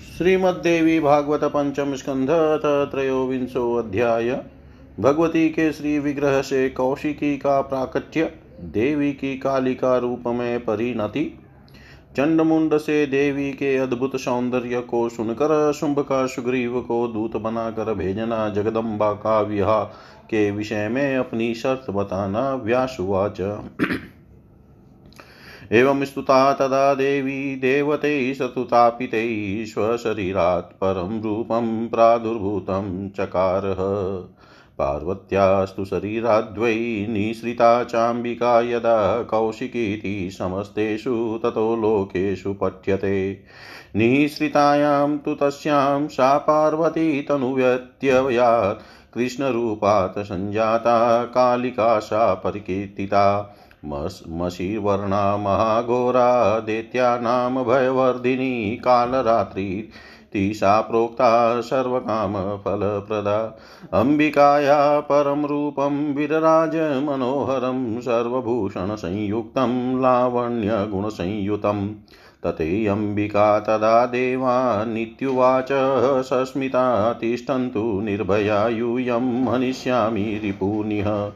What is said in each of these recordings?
श्रीमद्देवी भागवत पंचम स्कंध त्रयोविंशो अध्याय। भगवती के श्री विग्रह से कौशिकी का प्राकट्य, देवी की कालिका रूप में परिणति। चंडमुंड से देवी के अद्भुत सौंदर्य को सुनकर शुंभ का सुग्रीव को दूत बनाकर भेजना जगदम्बा का विवाह के विषय में अपनी शर्त बताना व्यासुवाच। एवं स्तुता तदा देवी देवते सतुतापिते स्वशरीरात् परं रूपं प्रादुर्भूतं चकारः। पार्वत्यास्तु शरीराद्वै निःसृता चाम्बिका यदा कौशिकीति समस्तेषु ततो लोकेषु पठ्यते। निःसृतायां तु तस्यां सा पार्वती तनुव्यत्यवयात्। कृष्णरूपात् सञ्जाता कालिका सा परिकीर्तिता। मशीवर्णा महाघोरा दैत्यानां भयवर्धिनी कालरात्रि। तीसा प्रोक्ता सर्वकामफलप्रदा अम्बिकाया परं रूपं विरराजमनोहरं सर्वभूषणसंयुक्तं लावण्यगुणसंयुतं ततेऽम्बिका तदा देवा नित्युवाच सस्मिता तिष्ठन्तु निर्भया यूयं हनिष्यामि रिपुनिह।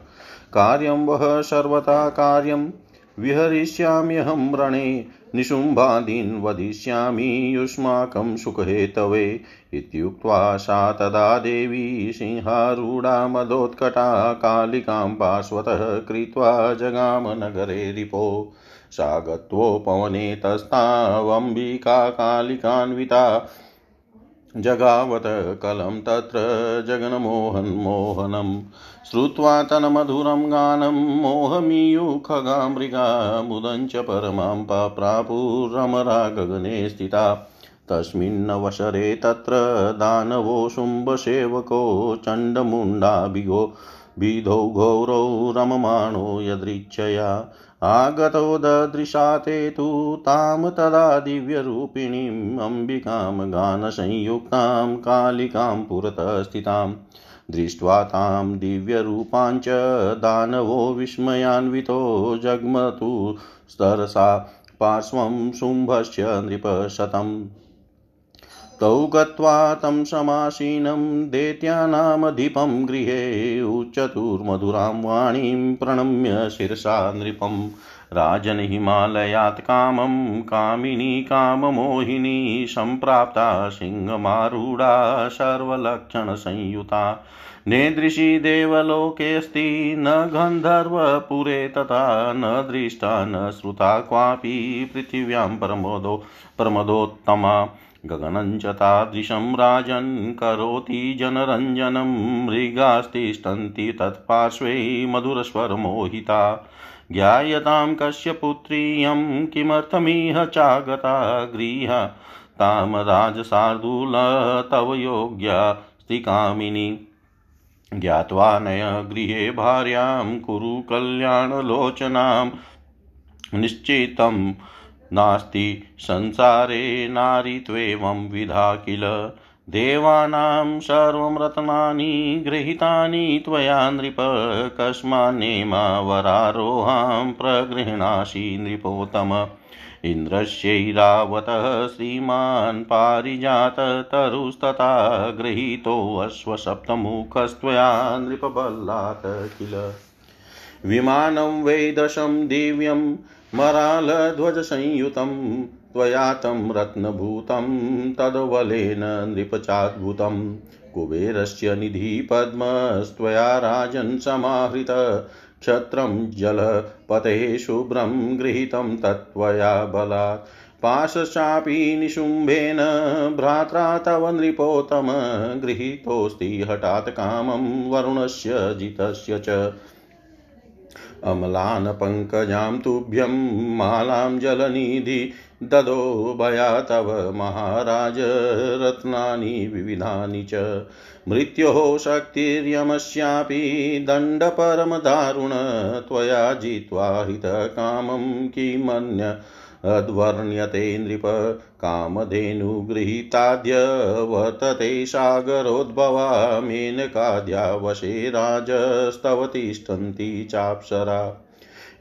कार्यं वः सर्वथा कार्यं। विहरिष्याम्यहं रणे, निशुम्भादीन् वदिष्यामि युष्माकं सुखहेतवे। इत्युक्त्वा सा तदा देवी सिंहारूढा मदोत्कटा कालिकां पार्श्वतः कृत्वा जगामनगरे रिपो। सा गत्वोपवने तस्तावम्बिका कालिकान्विता जगावत कलं तत्र जगन्मोहन्मोहनम् श्रुत्वा तन्मधुरं गानं मोहमीयुखगा मृगा मुदञ्च परमां प्रापुरमरा गगने स्थिता। तस्मिन्नवसरे तत्र दानवो शुम्भसेवको चण्डमुण्डाभिगो। विधौ घोरौ रममाणो यदृच्छया। आगतो ददृशा ते तु तां तदा दिव्यरूपिणीम् अम्बिकां गानसंयुक्तां कालिकां पुरतः स्थिताम् दृष्ट्वा तां दिव्यरूपाञ्च दानवो विस्मयान्वितो जग्मतु स्तरसा पार्श्वं शुम्भस्य नृपशतम्। तौ गत्वा तं समासीनं दैत्यानामधिपं गृहे उच्चतुर्मधुरां वाणीं प्रणम्य शिरसा नृपम् राजन् हिमालयात् कामं कामिनी काममोहिनी सम्प्राप्ता सिंहमारूढा सर्वलक्षणसंयुता नेदृशी देवलोकेऽस्ति न गन्धर्वपुरे तथा न दृष्टा न श्रुता क्वापि पृथिव्यां प्रमोदो प्रमदोत्तमा गगनं च तादृशं राजन् करोति जनरञ्जनं, मृगास्तिष्ठन्ति तत्पार्श्वे मधुरस्वरमोहिता। ज्ञायतां कस्य पुत्रीयं किमर्थमिह चागता गृह? तां राजशार्दूल तव योग्यास्ति कामिनी ज्ञात्वा नय गृहे भार्यां कुरु कल्याणलोचनां निश्चितं नास्ति संसारे नारीत्वेवं विधा किल। देवानां सर्वं रत्नानि गृहीतानि त्वया नृप कस्मान्नेमा वरारोहां प्रगृह्णासि नृपोत्तम। इन्द्रस्यैरावतः श्रीमान् पारिजाततरुस्तथा गृहीतोऽश्वसप्तमुखस्त्वया नृपबल्लात् किल। विमानं वै दिव्यं मरालध्वजसंयुतं त्वया तं रत्नभूतं, तद्वलेन नृपचाद्भुतं। कुबेरस्य निधिपद्मस्त्वया राजन् समाहृत, क्षत्रं जलपते शुभ्रं गृहीतं तत्त्वया बलात्। पाशचापि निशुम्भेन भ्रात्रा तव नृपोत्तम, गृहीतोऽस्ति हठात् कामं वरुणस्य जितस्य च। अमलान् पङ्कजां तुभ्यं मालां जलनिधि ददो भया तव महाराज रत्नानि विविधानि च। मृत्योः शक्तिर्यमस्यापि दण्डपरमदारुण त्वया जित्वा हृतकामं किमन्य अद्वर्ण्यते नृप कामधेनुगृहीताद्य वर्तते सागरोद्भवा मेनकाद्या वशे राजस्तव तिष्ठन्ति चाप्सरा।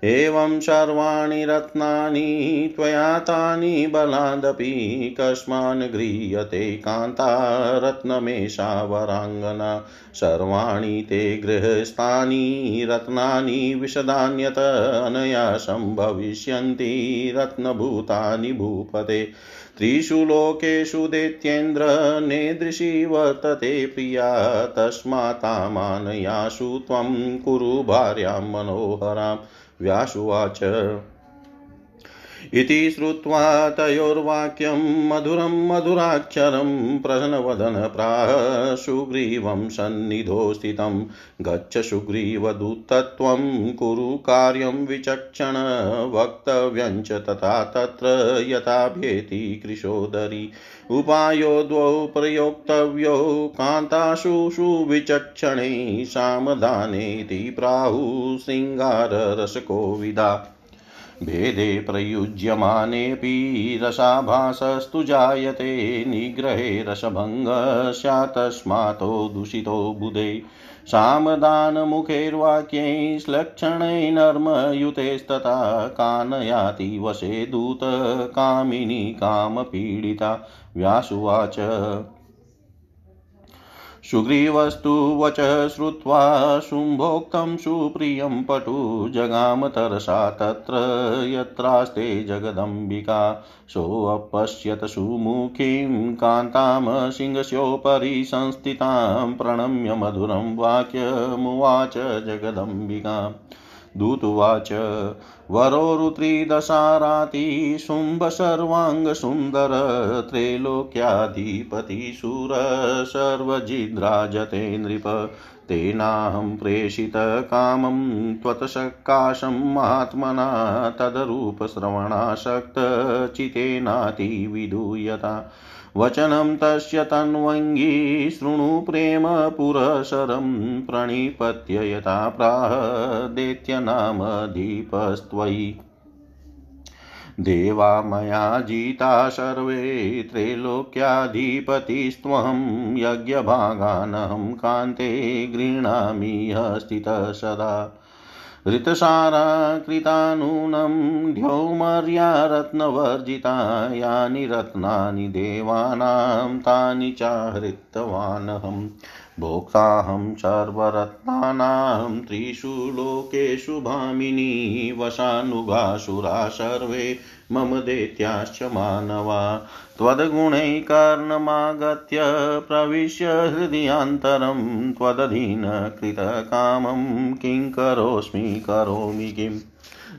एवं सर्वाणि रत्नानि, त्वया तानि बलादपि कस्मान् गृह्यते कान्ता रत्नमेषा वराङ्गना। सर्वाणि ते गृहस्थानि, रत्नानि विशदान्यत अनया सम्भविष्यन्ति, रत्नभूतानि भूपते। त्रिषु लोकेषु दैत्येन्द्र नेदृशी वर्तते प्रिया तस्मात्तामानयासु त्वं कुरु भार्यां मनोहरां व्यासुवाच। इति श्रुत्वा तयोर्वाक्यं मधुरं मधुराक्षरं प्रसन्नवदन प्राह सुग्रीवं सन्निधो स्थितं। गच्छ सुग्रीवदूतत्वं कुरु कार्यं विचक्षण वक्तव्यं च तथा तत्र यथाभ्येति कृशोदरी। उपायो द्वौ प्रयोक्तव्यौ कान्ताशु सुविचक्षणे सामधानेति प्राहुः शृङ्गाररसकोविदा भेदे प्रयुज्यमानेऽपि रसाभासस्तु जायते, निग्रहे रसभङ्गः स्यात्तस्मातो दूषितो बुधे। सामदानमुखैर्वाक्यैश्लक्षणै नर्मयुतेस्तथा कानयाति वशे दूत कामिनी कामपीडिता व्यासुवाच। सुग्रीवस्तु वच श्रुत्वा शुम्भोक्तं सुप्रियं पटु जगाम तरसा तत्र यत्रास्ते जगदम्बिका सोऽपश्यत सुमुखीं कान्तां सिंहस्योपरि संस्थितां प्रणम्य मधुरं वाक्यमुवाच जगदम्बिका। दूतुवाच। वरोरुत्रिदशाराति शुम्भसर्वाङ्गसुन्दर त्रैलोक्याधिपतिशूर सर्वजिद्राजते नृप तेनाहं प्रेषितकामं त्वत्सकाशं महात्मना तदरूपश्रवणासक्तचितेनातिविधूयता वचनं तस्य तन्वङ्गी शृणु प्रेम पुरसरं प्रणिपत्य यथा प्राह दैत्यनामधीपस्त्वयि। देवा मया जिता सर्वे त्रैलोक्याधिपतिस्त्वहं यज्ञभागानहं कान्ते गृह्णामि हस्तितः सदा। ऋतसारा कृतानूनं ढ्यौमर्या रत्नवर्जिता यानि रत्नानि देवानां तानि चाहृतवानहं भोक्ताहं सर्वरत्नानां त्रिषु लोकेषु भामिनी वशानुगासुरा सर्वे मम दैत्याश्च मानवा। त्वद्गुणैकर्णमागत्य प्रविश्य हृदयान्तरं त्वदधीनकृतकामं किं करोऽस्मि, करोमि किम्?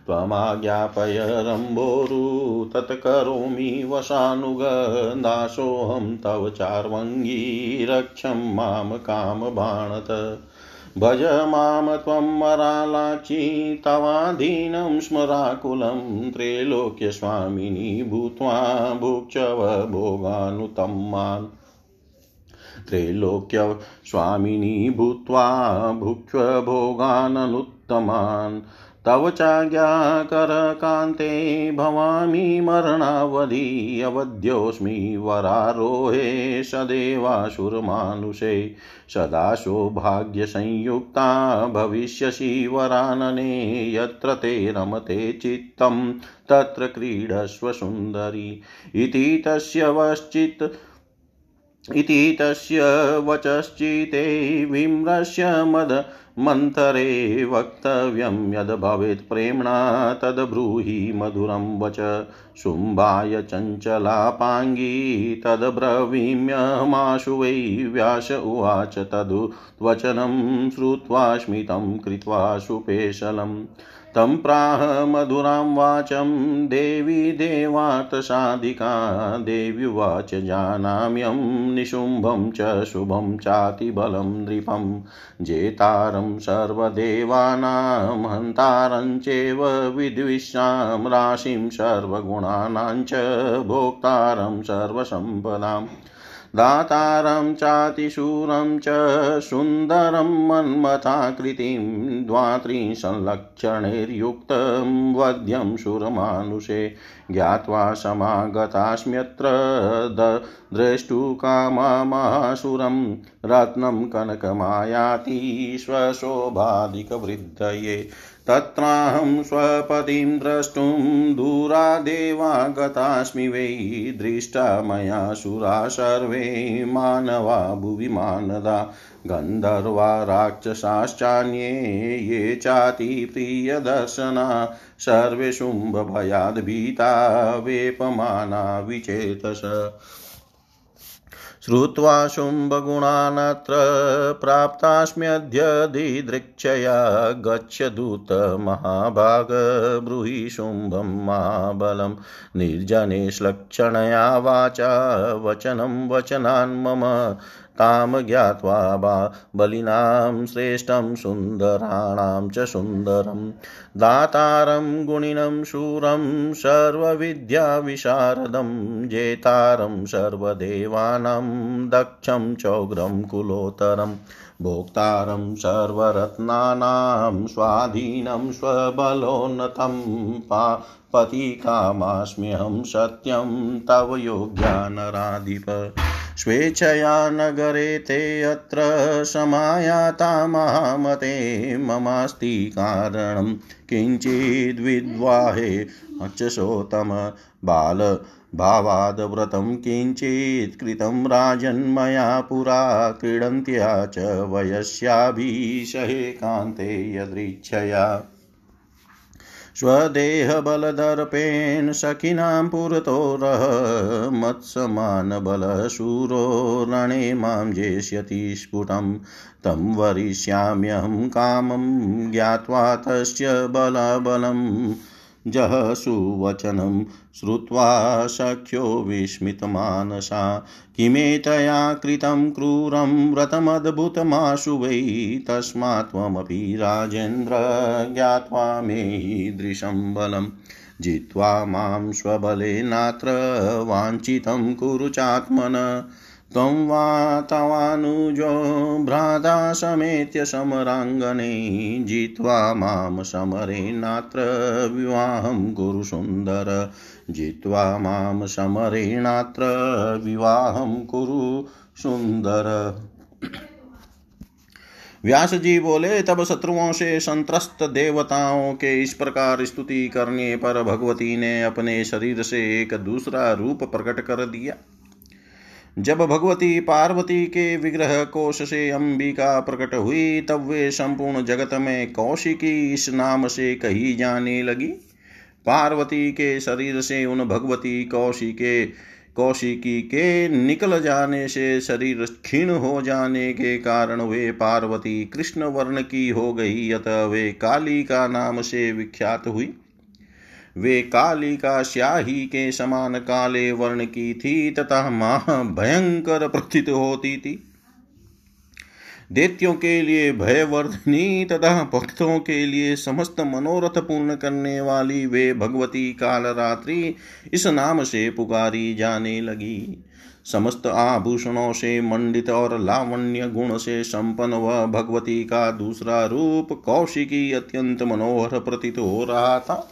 त्वमाज्ञापय रम्भोरु तत्करोमि वशानुगदासोऽहं तव चार्वङ्गी रक्षं माँ कामबाणत भज माँ त्वं मरालाची तवाधीनं स्मराकुलं त्रैलोक्यस्वामिनी भूत्वा भुक्षव भोगानुतं मान् त्रैलोक्यस्वामिनी भूत्वा भुक्ष्व भोगाननुत्तमान्। तव चाज्ञाकरकान्ते भवामि मरणावधि अवध्योऽस्मि वरारोहे सदेवासुरमानुषे सदा सौभाग्यसंयुक्ता भविष्यसि वरानने यत्र ते रमते चित्तं तत्र क्रीडस्व सुन्दरी। इति तस्य वश्चित्, इति तस्य वचश्चिते विम्रस्य मद मन्थरे वक्तव्यं यद् भवेत् प्रेम्णा तद्ब्रूहि मधुरं वच शुम्भाय चञ्चलापाङ्गी तद्ब्रवीम्यमाशु वै व्यास उवाच तदु वचनं श्रुत्वा स्मितं कृत्वा सुपेशलम् तं प्राह मधुरां वाचं, देवी देवातसाधिका देव्युवाच जानाम्यं, निशुम्भं च शुभं, चातिबलं नृपं, जेतारं सर्वदेवानां, हन्तारं चैव विद्विषां, राशिं सर्वगुणानां च, भोक्तारं सर्वसम्पदाम्। दातारं चातिशूरं च सुन्दरं मन्मथाकृतिं द्वात्रिंशल्लक्षणैर्युक्तं वध्यं सुरमानुषे ज्ञात्वा समागतास्म्यत्र द्रष्टुकामामासुरं रत्नं कनकमायाति स्वशोभाधिकवृद्धये तत्राहं स्वपतिं द्रष्टुं दूरादेवा गतास्मि वै दृष्टा मया सुरा सर्वे मानवा भुवि मानदा गन्धर्वा राक्षसाश्चान्ये ये चाति प्रियदर्शना सर्वे शुम्भभयाद्भीता वेपमाना विचेतस। श्रुत्वा शुम्भगुणानत्र प्राप्तास्म्यद्य दिदृक्षया गच्छ दूतमहाभाग ब्रूहि शुम्भं महाबलं निर्जने श्लक्षणया वाचा वचनं वचनान् मम तां ज्ञात्वा बा बलिनां श्रेष्ठं सुन्दराणां च सुन्दरं। दातारं गुणिनं शूरं सर्वविद्याविशारदं, जेतारं सर्वदेवानां दक्षं चौग्रं कुलोत्तरम् भोक्तारं सर्वरत्नानां स्वाधीनं स्वबलोन्नतं पा पतिकामास्म्यहं सत्यं तव योग्या स्वेच्छया नगरे ते अत्र समायाता महामते। ममास्ति कारणं किञ्चिद्विद्वाहे अचसोतम बाल भावादव्रतं किञ्चित् कृतं राजन्मया पुरा क्रीडन्त्या च वयस्याभिषहे कान्ते यदृच्छया। स्वदेहबलदर्पेण सखिनां पुरतोरः मत्समानबलशूरो रणे माँ जेष्यति स्फुटं। तं वरिष्याम्यहं कामं ज्ञात्वा तस्य बलबलम्। जहसुवचनं श्रुत्वा सख्यो विस्मितमानसा। किमेतया कृतं क्रूरं व्रतमद्भुतमाशु वै तस्मात् राजेन्द्र ज्ञात्वा मे ईदृशं बलम्। जित्वा माँ स्वबलेनात्र वाञ्छितं कुरु चात्मन। त्वं वा तवानुजो भ्राता समेत्य समराङ्गने जित्वा माँ समरेणात्र विवाहं कुरु सुन्दर। जित्वा माँ समरेणात्र विवाहं कुरु सुन्दर। व्यास जी बोले, तब शत्रुओं से संत्रस्त देवताओं के इस प्रकार स्तुति करने पर भगवती ने अपने शरीर से एक दूसरा रूप प्रकट कर दिया। जब भगवती पार्वती के विग्रह कोश से अंबिका प्रकट हुई, तब वे संपूर्ण जगत में कौशिकी इस नाम से कही जाने लगी। पार्वती के शरीर से उन भगवती कौशिके कौशिकी के निकल जाने से शरीर क्षीण हो जाने के कारण वे पार्वती कृष्ण वर्ण की हो गई, अतः वे काली का नाम से विख्यात हुई। वे काली का स्याही के समान काले वर्ण की थी, तथा महा भयंकर प्रथित होती थी। दैत्यों के लिए भयवर्धनी तथा भक्तों के लिए समस्त मनोरथ पूर्ण करने वाली वे भगवती काल रात्रि इस नाम से पुकारी जाने लगी। समस्त आभूषणों से मंडित और लावण्य गुण से संपन्न वह भगवती का दूसरा रूप कौशिकी अत्यंत मनोहर प्रतीत हो रहा था।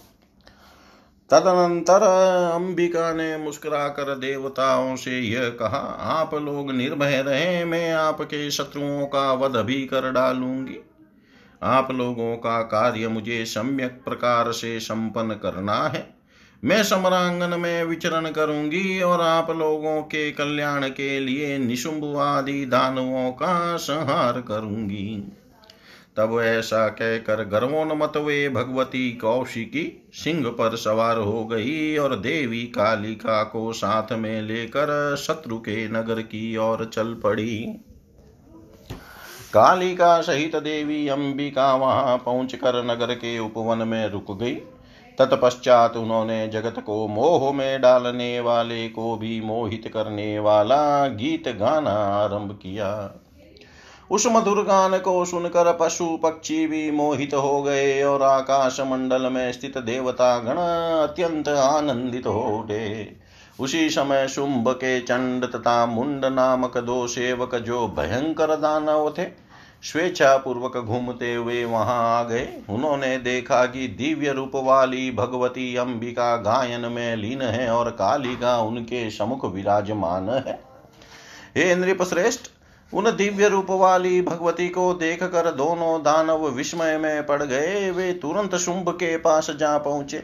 तदनंतर अंबिका ने मुस्कुरा कर देवताओं से यह कहा, आप लोग निर्भय रहे, मैं आपके शत्रुओं का वध भी कर डालूँगी। आप लोगों का कार्य मुझे सम्यक प्रकार से संपन्न करना है। मैं समरांगन में विचरण करूँगी और आप लोगों के कल्याण के लिए निशुंभ आदि दानवों का संहार करूँगी। तब ऐसा कहकर गर्वोन्मत वे भगवती कौशिकी सिंह पर सवार हो गई और देवी कालिका को साथ में लेकर शत्रु के नगर की ओर चल पड़ी। कालिका सहित देवी अंबिका वहाँ पहुंचकर नगर के उपवन में रुक गई। तत्पश्चात उन्होंने जगत को मोह में डालने वाले को भी मोहित करने वाला गीत गाना आरंभ किया। उस मधुर गान को सुनकर पशु पक्षी भी मोहित हो गए और आकाश मंडल में स्थित देवता गण अत्यंत आनंदित हो उठे। उसी समय शुंभ के चंड तथा मुंड नामक दो सेवक जो भयंकर दानव थे स्वेच्छा पूर्वक घूमते हुए वहाँ आ गए। उन्होंने देखा कि दिव्य रूप वाली भगवती अंबिका गायन में लीन है और कालिका उनके समुख विराजमान है। हे नृप श्रेष्ठ उन दिव्य रूप वाली भगवती को देख कर दोनों दानव विस्मय में पड़ गए। वे तुरंत शुंभ के पास जा पहुँचे।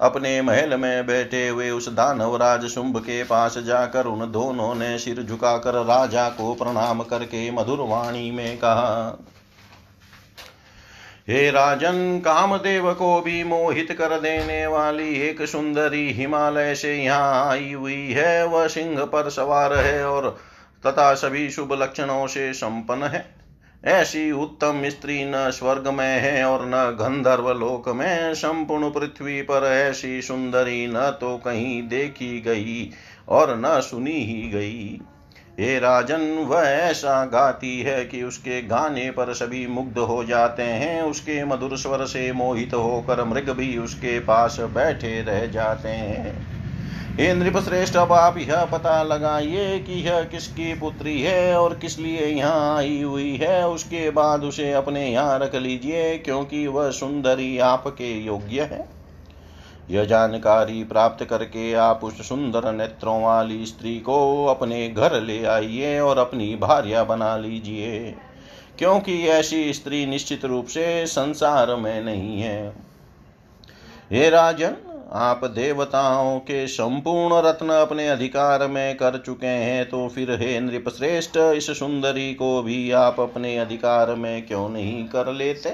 अपने महल में बैठे हुए उस दानवराज शुंभ के पास जाकर उन दोनों ने सिर झुकाकर राजा को प्रणाम करके मधुर वाणी में कहा, हे राजन, कामदेव को भी मोहित कर देने वाली एक सुंदरी हिमालय से यहाँ आई हुई है। वह सिंह पर सवार है और तथा सभी शुभ लक्षणों से संपन्न है। ऐसी उत्तम स्त्री न स्वर्ग में है और न गंधर्व लोक में संपूर्ण पृथ्वी पर ऐसी सुंदरी न तो कहीं देखी गई और न सुनी ही गई। हे राजन, वह ऐसा गाती है कि उसके गाने पर सभी मुग्ध हो जाते हैं, उसके मधुर स्वर से मोहित होकर मृग भी उसके पास बैठे रह जाते हैं। हे नृप श्रेष्ठ अब आप यह पता लगाइए कि यह किसकी पुत्री है और किस लिए यहाँ आई हुई है। उसके बाद उसे अपने यहाँ रख लीजिए, क्योंकि वह सुंदरी आपके योग्य है। यह जानकारी प्राप्त करके आप उस सुंदर नेत्रों वाली स्त्री को अपने घर ले आइए और अपनी भार्या बना लीजिए, क्योंकि ऐसी स्त्री निश्चित रूप से संसार में नहीं है। हे राजन आप देवताओं के संपूर्ण रत्न अपने अधिकार में कर चुके हैं तो फिर हे नृप श्रेष्ठ इस सुंदरी को भी आप अपने अधिकार में क्यों नहीं कर लेते?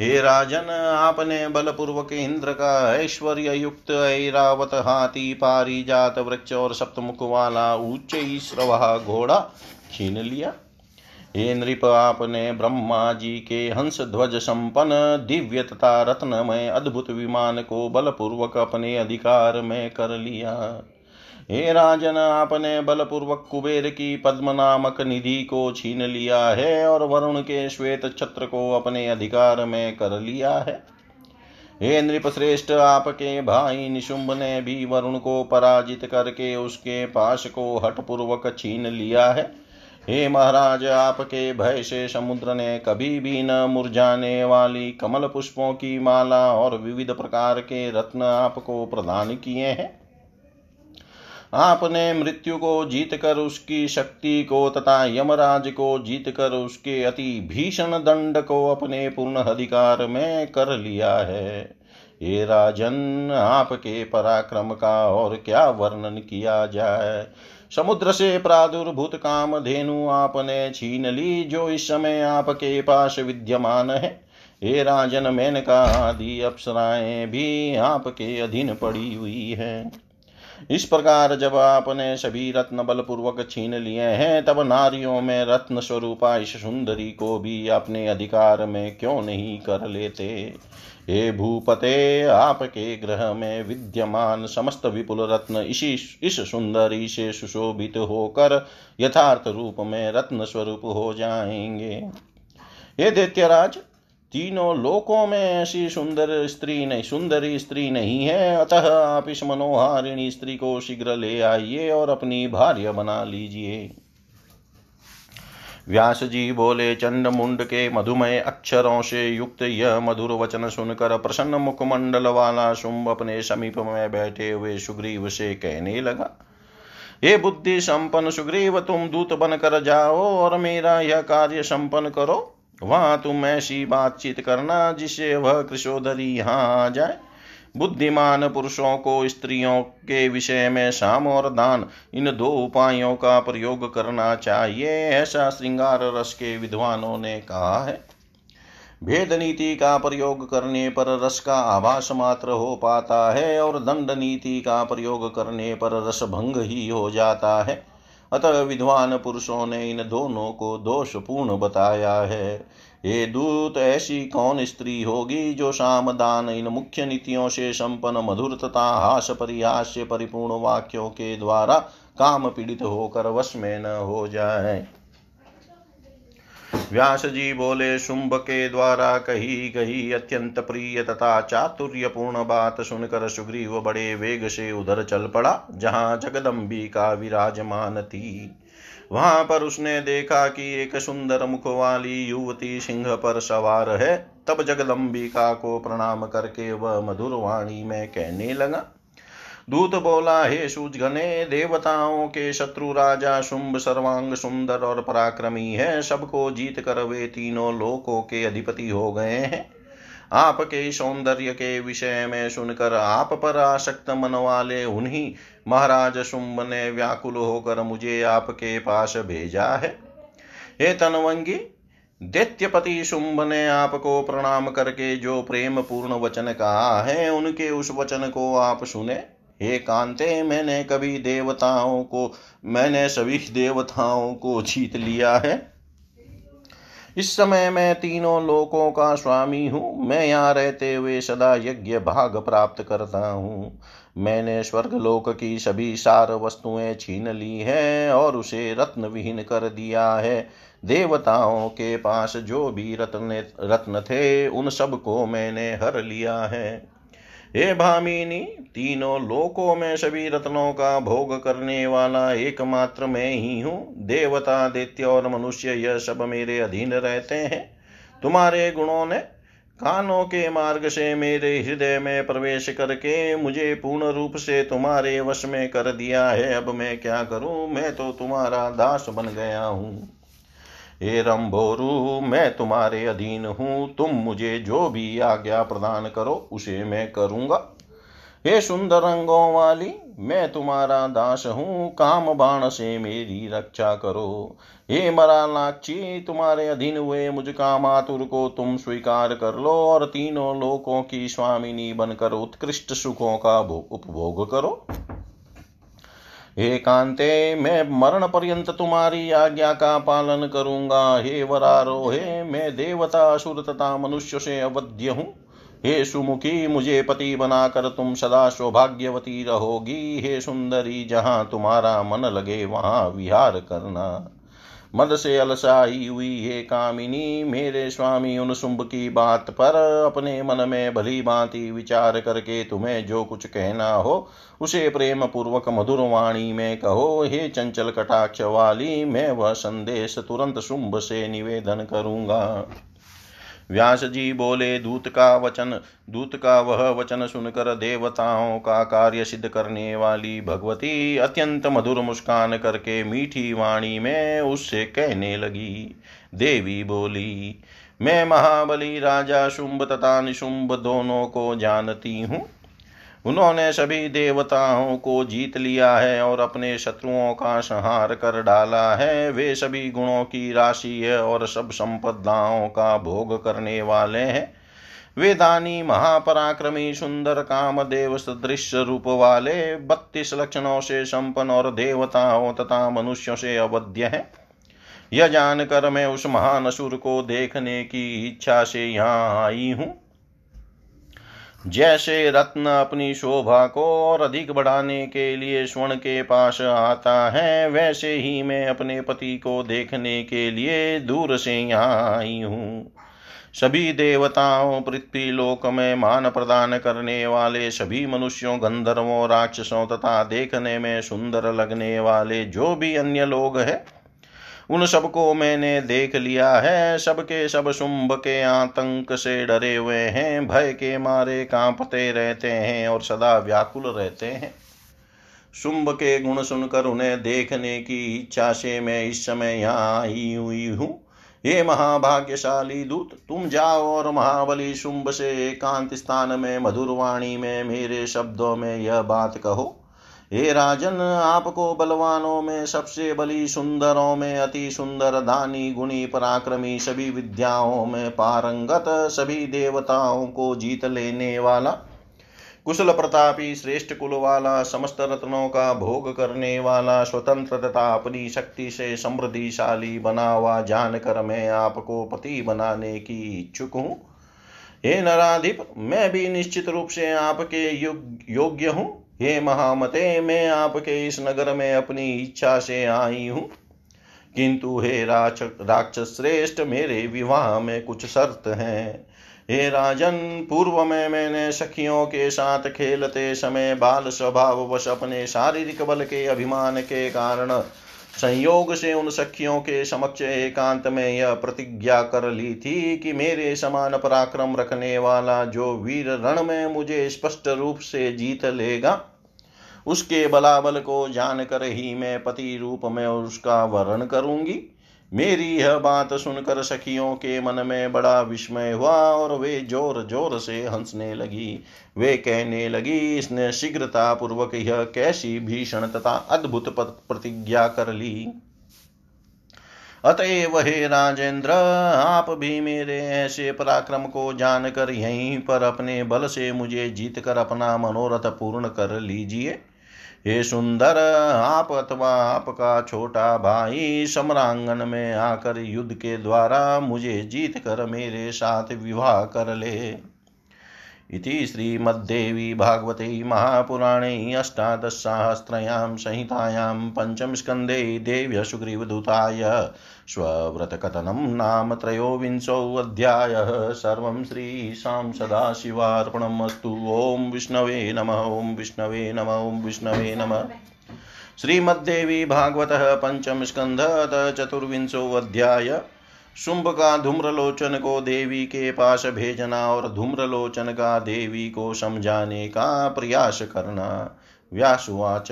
हे राजन, आपने बलपूर्वक इंद्र का ऐश्वर्य युक्त ऐरावत हाथी पारी जात वृक्ष और सप्तमुख वाला उच्च श्रवा घोड़ा छीन लिया। हे नृप आपने ब्रह्मा जी के हंस ध्वज संपन्न, दिव्य तथा रत्नमय, अद्भुत विमान को बलपूर्वक अपने अधिकार में कर लिया। हे राजन, आपने बलपूर्वक कुबेर की पद्म नामक निधि को छीन लिया है और वरुण के श्वेत छत्र को अपने अधिकार में कर लिया है। हे नृप श्रेष्ठ आपके भाई निशुंभ ने भी वरुण को पराजित करके उसके पास को हटपूर्वक छीन लिया है। हे महाराज, आपके भय से समुद्र ने कभी भी न मुरझाने वाली कमल पुष्पों की माला और विविध प्रकार के रत्न आपको प्रदान किए हैं। आपने मृत्यु को जीत कर उसकी शक्ति को तथा यमराज को जीत कर उसके अति भीषण दंड को अपने पूर्ण अधिकार में कर लिया है। ये राजन, आपके पराक्रम का और क्या वर्णन किया जाए? समुद्र से प्रादुर्भूत काम धेनु आपने छीन ली, जो इस समय आपके पास विद्यमान है। हे राजन, मेनका आदि अप्सराएँ भी आपके अधीन पड़ी हुई है। इस प्रकार जब आपने सभी रत्न बलपूर्वक छीन लिए हैं, तब नारियों में रत्न स्वरूपा इस सुंदरी को भी अपने अधिकार में क्यों नहीं कर लेते? हे भूपते, आपके ग्रह में विद्यमान समस्त विपुल रत्न इसी, इस सुंदरी से सुशोभित होकर यथार्थ रूप में रत्न स्वरूप हो जाएँगे। हे दैत्यराज तीनों लोकों में ऐसी सुंदर स्त्री नहीं, सुंदरी स्त्री नहीं है। अतः आप इस मनोहारिणी स्त्री को शीघ्र ले आइए और अपनी भार्य बना लीजिए। व्यास जी बोले, चंड मुंड के मधुमय अक्षरों से युक्त यह मधुर वचन सुनकर प्रसन्न मुखमंडल वाला शुंभ अपने समीप में बैठे हुए सुग्रीव से कहने लगा ये बुद्धि संपन्न सुग्रीव, तुम दूत बनकर जाओ और मेरा यह कार्य संपन्न करो। वहाँ तुम ऐसी बातचीत करना जिससे वह कृषोधरी यहाँ आ जाए। बुद्धिमान पुरुषों को स्त्रियों के विषय में शाम और दान, इन दो उपायों का प्रयोग करना चाहिए, ऐसा श्रृंगार रस के विद्वानों ने कहा है। भेद नीति का प्रयोग करने पर रस का आभास मात्र हो पाता है और दंड नीति का प्रयोग करने पर रस भंग ही हो जाता है। अतः विद्वान पुरुषों ने इन दोनों को दोषपूर्ण बताया है। ये दूत, ऐसी कौन स्त्री होगी जो शाम दान इन मुख्य नीतियों से संपन्न मधुर तथा हास परिहास्य, परिपूर्ण वाक्यों के द्वारा काम पीड़ित होकर वश में न हो जाए? व्यास जी बोले शुंभ के द्वारा कही गई अत्यंत प्रिय तथा चातुर्यपूर्ण बात सुनकर सुग्रीव बड़े वेग से उधर चल पड़ा, जहाँ जगदम्बिका विराजमान थी। वहाँ पर उसने देखा कि एक सुंदर मुख वाली युवती सिंह पर सवार है। तब जगदम्बिका को प्रणाम करके वह मधुर वाणी में कहने लगा दूत बोला, हे सूझने देवताओं के शत्रु राजा शुंभ सर्वांग सुंदर और पराक्रमी है। सबको जीत कर वे तीनों लोकों के अधिपति हो गए हैं। आपके सौंदर्य के विषय में सुनकर आप पर आसक्त मन वाले उन्हीं महाराज शुंभ ने व्याकुल होकर मुझे आपके पास भेजा है। हे तनवंगी, दैत्यपति शुंभ ने आपको प्रणाम करके जो प्रेम पूर्ण वचन कहा है, उनके उस वचन को आप सुने। हे कांते, मैंने कभी देवताओं को, मैंने सभी देवताओं को जीत लिया है। इस समय मैं तीनों लोकों का स्वामी हूँ। मैं यहाँ रहते हुए सदा यज्ञ भाग प्राप्त करता हूँ। मैंने स्वर्ग लोक की सभी सार वस्तुएँ छीन ली है और उसे रत्न विहीन कर दिया है। देवताओं के पास जो भी रत्न रत्न थे, उन सबको मैंने हर लिया है। हे भामिनी, तीनों लोकों में सभी रत्नों का भोग करने वाला एकमात्र मैं ही हूँ। देवता, दैत्य और मनुष्य, यह सब मेरे अधीन रहते हैं। तुम्हारे गुणों ने कानों के मार्ग से मेरे हृदय में प्रवेश करके मुझे पूर्ण रूप से तुम्हारे वश में कर दिया है। अब मैं क्या करूँ? मैं तो तुम्हारा दास बन गया हूँ। हे रंभोरु, मैं तुम्हारे अधीन हूँ। तुम मुझे जो भी आज्ञा प्रदान करो, उसे मैं करूँगा। हे सुंदर रंगों वाली, मैं तुम्हारा दास हूँ। काम बाण से मेरी रक्षा करो। हे मरा मरालाक्षी तुम्हारे अधीन हुए मुझ कामातुर को तुम स्वीकार कर लो और तीनों लोकों की स्वामिनी बनकर उत्कृष्ट सुखों का उपभोग करो। हे कांते, मैं मरण पर्यंत तुम्हारी आज्ञा का पालन करूँगा। हे वरारो, हे मैं देवता, असुर तथा मनुष्य से अवध्य हूँ। हे सुमुखी, मुझे पति बनाकर तुम सदा सौभाग्यवती रहोगी। हे सुंदरी, जहाँ तुम्हारा मन लगे, वहाँ विहार करना। मद से अलसाई हुई हे कामिनी, मेरे स्वामी उन शुंभ की बात पर अपने मन में भली भांति विचार करके तुम्हें जो कुछ कहना हो, उसे प्रेम पूर्वक मधुर वाणी में कहो। हे चंचल कटाक्ष वाली, मैं वह संदेश तुरंत शुंभ से निवेदन करूँगा। व्यास जी बोले, दूत का वचन, दूत का वह वचन सुनकर देवताओं का कार्य सिद्ध करने वाली भगवती अत्यंत मधुर मुस्कान करके मीठी वाणी में उससे कहने लगी। देवी बोली, मैं महाबली राजा शुंभ तथा निशुंभ दोनों को जानती हूँ। उन्होंने सभी देवताओं को जीत लिया है और अपने शत्रुओं का संहार कर डाला है। वे सभी गुणों की राशि है और सब संपदाओं का भोग करने वाले हैं। वे दानी, महापराक्रमी, सुंदर काम देव सदृश रूप वाले, बत्तीस लक्षणों से संपन्न और देवताओं तथा मनुष्यों से अवध्य है। यह जानकर मैं उस महान असुर को देखने की इच्छा से यहाँ आई हूँ। जैसे रत्न अपनी शोभा को और अधिक बढ़ाने के लिए स्वर्ण के पास आता है, वैसे ही मैं अपने पति को देखने के लिए दूर से यहाँ आई हूँ। सभी देवताओं, पृथ्वी लोक में मान प्रदान करने वाले, सभी मनुष्यों, गंधर्वों, राक्षसों तथा देखने में सुंदर लगने वाले जो भी अन्य लोग हैं उन सबको मैंने देख लिया है। सबके सब शुंभ के आतंक से डरे हुए हैं। भय के मारे कांपते रहते हैं और सदा व्याकुल रहते हैं। शुंभ के गुण सुनकर उन्हें देखने की इच्छा से मैं इस समय यहाँ आई हुई हूँ। ये महाभाग्यशाली दूत, तुम जाओ और महाबली शुंभ से एकांत स्थान में मधुरवाणी में, मेरे शब्दों में यह बात कहो। हे राजन, आपको बलवानों में सबसे बली सुंदरों में अति सुंदर दानी गुणी पराक्रमी सभी विद्याओं में पारंगत सभी देवताओं को जीत लेने वाला, कुशल प्रतापी, श्रेष्ठ कुल वाला, समस्त रत्नों का भोग करने वाला, स्वतंत्र तथा अपनी शक्ति से समृद्धिशाली बना हुआ जानकर मैं आपको पति बनाने की इच्छुक हूँ। हे नराधिप, मैं भी निश्चित रूप से आपके योग्य हूँ। हे महामते, मैं आपके इस नगर में अपनी इच्छा से आई हूँ। किंतु हे राक्षस श्रेष्ठ, मेरे विवाह में कुछ शर्त हैं। हे राजन, पूर्व में मैंने सखियों के साथ खेलते समय बाल स्वभाव वश अपने शारीरिक बल के अभिमान के कारण संयोग से उन सखियों के समक्ष एकांत में यह प्रतिज्ञा कर ली थी कि मेरे समान पराक्रम रखने वाला जो वीर रण में मुझे स्पष्ट रूप से जीत लेगा उसके बलाबल को जानकर ही मैं पति रूप में उसका वर्ण करूँगी। मेरी यह बात सुनकर सखियों के मन में बड़ा विस्मय हुआ और वे ज़ोर ज़ोर से हंसने लगी। वे कहने लगी, इसने शीघ्रता पूर्वक यह कैसी भीषण तथा अद्भुत प्रतिज्ञा कर ली? अतएव हे राजेंद्र, आप भी मेरे ऐसे पराक्रम को जानकर यहीं पर अपने बल से मुझे जीत कर अपना मनोरथ पूर्ण कर लीजिए। हे सुंदर, आप अथवा आपका छोटा भाई सम्रांगन में आकर युद्ध के द्वारा मुझे जीत कर मेरे साथ विवाह कर ले। इति श्रीमद्देवी भागवते महापुराणे अष्टादशसाहस्रयां संहितायां पञ्चमस्कन्धे देव्य सुग्रीवदूताय स्वव्रतकथनं नाम त्रयोविंशोऽध्यायः सर्वं श्रीशां सदाशिवार्पणम् अस्तु। ॐ विष्णवे नमः, ॐ विष्णवे नमः, ॐ विष्णवे नमः। श्रीमद्देवी भागवतः पञ्चमस्कन्धः चतुर्विंशोऽध्याय शुंभ का धूम्रलोचन को देवी के पास भेजना और धूम्रलोचन का देवी को समझाने का प्रयास करना। व्यासुवाच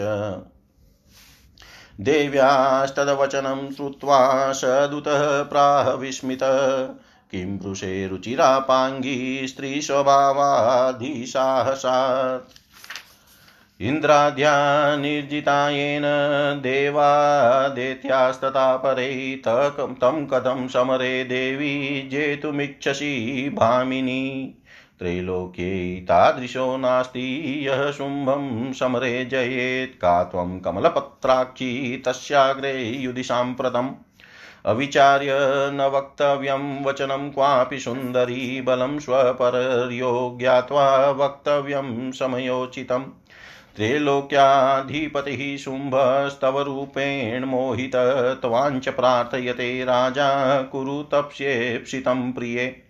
देव्यास्तदवचनं श्रुत्वा सदुतः प्राह विस्मित। किं पुरुषे रुचिरापाङ्गी स्त्रीस्वभावाधिसाहसात् इन्द्राद्या निर्जितायेन देवादेत्यास्तथा परे तं कथं समरे देवी जेतुमिच्छसि भामिनी। त्रैलोक्ये तादृशो नास्ति, यः शुम्भं समरे जयेत्, का त्वं कमलपत्राक्षी तस्याग्रे युधि साम्प्रतम् अविचार्य न वक्तव्यं वचनं क्वापि सुन्दरी, बलं स्वपर्यो ज्ञात्वा वक्तव्यं समयोचितम्। त्रैलोक्याधिपतिः शुम्भस्तव रूपेण मोहित त्वाञ्च प्रार्थयते राजा कुरु तप्स्येप्सितं प्रिये।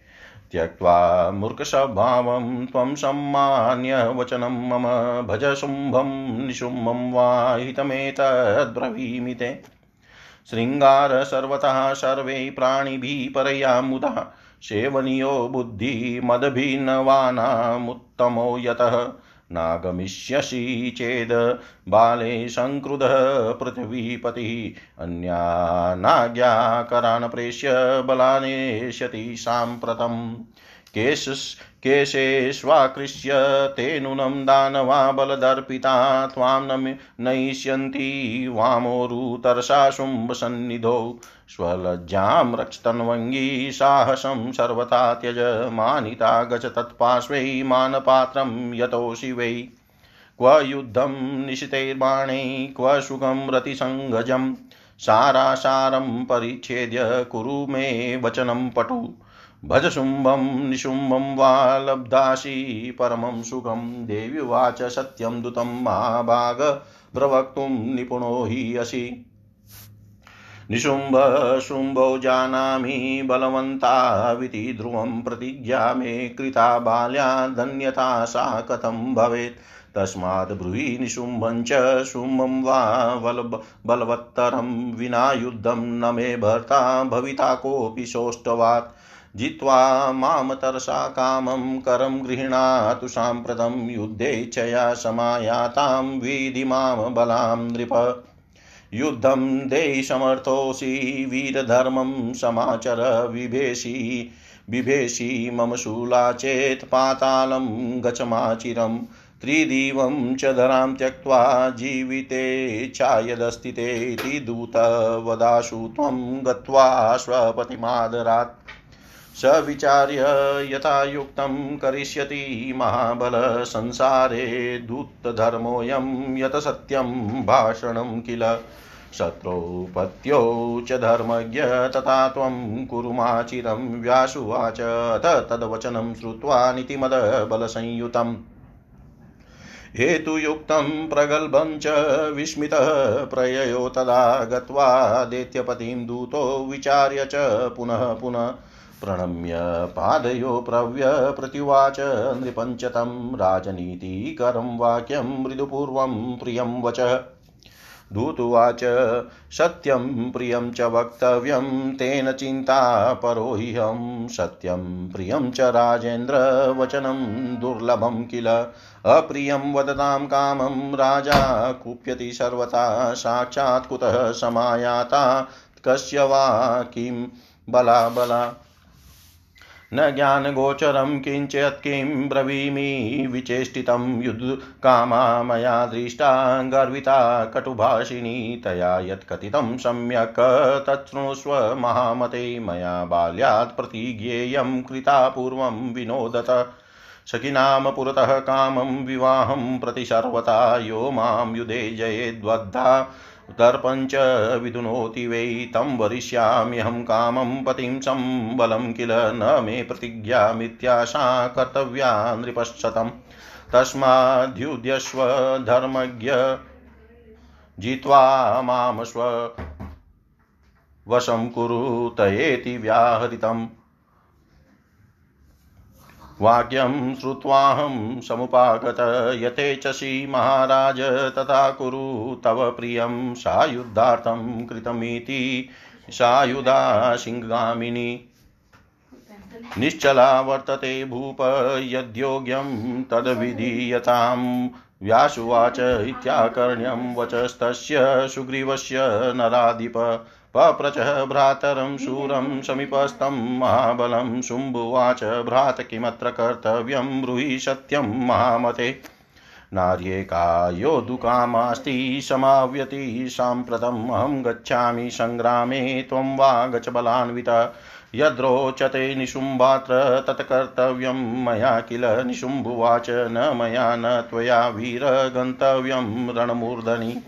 त्यक्त्वा मूर्खस्वभावं त्वं सम्मान्य वचनं मम भज शुम्भं निशुम्भं वा हितमेतद्ब्रवीमि ते शृङ्गार सर्वतः सर्वै प्राणिभिः परया मुदा सेवनीयो बुद्धिमदभिन्नवानामुत्तमो यतः। नागमिष्यसि चेद् बाले सङ्क्रुधः पृथिवीपतिः अन्यानाज्ञाकरान् प्रेष्य बलानेष्यति साम्प्रतम् केश केशेष्वाकृष्य ते नूनं दानवा बलदर्पिता त्वां न नयिष्यन्ति वामोरुतरसा शुम्भसन्निधौ स्वलज्जां रक्षतन्वङ्गी साहसं सर्वथा त्यज मानिता गच तत्पार्श्वै मानपात्रं यतोषि वै क्व युद्धं निशितैर्बाणै, क्व सुखं रतिसङ्गजं, सारासारं परिच्छेद्य कुरु मे वचनं पटु। भज शुम्भं निशुम्भं वा लब्धासि परमं सुखं। देवी उवाच सत्यं दूतं महाभाग प्रवक्तुं निपुणो हि असि। शुम्भौ जानामि बलवन्ताविति ध्रुवं प्रतिज्ञा मे कृता बाल्या धन्यता सा कथं भवेत्। तस्मात् ब्रूहि निशुम्भं च वा बल बलवत्तरं विना युद्धं न मे भर्ता भविता कोऽपि सोष्टवात्। जित्वा माँ तरसा कामं करं गृह्णातु साम्प्रतं युद्धेच्छया समायातां विधि माँ बलां नृप। युद्धं देयि समर्थोऽसि वीरधर्मं समाचर विभेषि। बिभेषि मम शूला चेत् पातालं गचमाचिरम् त्रिदिवं च धरां त्यक्त्वा जीविते चायदस्तितेति दूत वदाशु त्वं गत्वा स्वपतिमादरात् स विचार्य यथा युक्तं करिष्यति महाबलसंसारे दूतधर्मोऽयं यत सत्यं भाषणं किल? शत्रोपत्यो च धर्मज्ञ तथा त्वं कुरुमाचिरं व्यासुवाच तद्वचनं श्रुत्वा नितिमदबलसंयुतम्। हेतुयुक्तं प्रगल्भं च विस्मितः प्रययो तदा गत्वा दैत्यपतिं दूतो विचार्य च पुनः पुनः प्रणम्य पादयो प्रव्य प्रत्युवाच नृपञ्चतं राजनीतिकरं वाक्यं मृदुपूर्वं प्रियं वच। दूतुवाच, सत्यं प्रियं च वक्तव्यं, तेन चिन्ता परोह्यं सत्यं प्रियं च राजेन्द्र वचनं दुर्लभं किल? अप्रियं वदतां कामं, राजा कुप्यति सर्वथा साक्षात् कुतः समायाता, कस्य वा किं बला बला न ज्ञानगोचरं किञ्चित् किं ब्रवीमि विचेष्टितं युद्धकामा मया दृष्टा गर्विता कटुभाषिणी तया यत्कथितं सम्यक् तच्छृणुष्व महामते मया बाल्यात् प्रतिज्ञेयं कृता पूर्वं विनोदत। सखिनां पुरतः कामं विवाहं प्रति सर्वथा यो माँ युधे जयेद्वद्धा। दर्पञ्च विदुनोति वै तं वरिष्याम्यहं कामं पतिं सम्बलं किल न मे प्रतिज्ञा मिथ्याशा कर्तव्या नृपश्शतं तस्माद्युध्यस्व धर्मज्ञ जित्वा माँ स्व वशं व्याहृतम् वाक्यं श्रुत्वाहं समुपागत यथेच्छसि महाराज तथा कुरु तव प्रियं सायुद्धार्थं कृतमिति सायुधा सिंहगामिनी। निश्चला वर्तते भूप यद्योग्यं तद्विधीयतां। व्यासुवाच इत्याकर्ण्यं वचस्तस्य सुग्रीवस्य नराधिप। पप्रचः भ्रातरं शूरं समीपस्थं महाबलं शुम्भुवाच भ्रात किमत्र कर्तव्यं ब्रूहि सत्यं महामते। नार्येका योद्धुकामास्ति समाव्यति, साम्प्रतम् अहं गच्छामि सङ्ग्रामे, त्वं वा गच बलान्विता यद्रोचते निशुम्बात्र तत्कर्तव्यं मया किल? निशुम्भुवाच, न मया, न त्वया वीर गन्तव्यं रणमूर्धनि।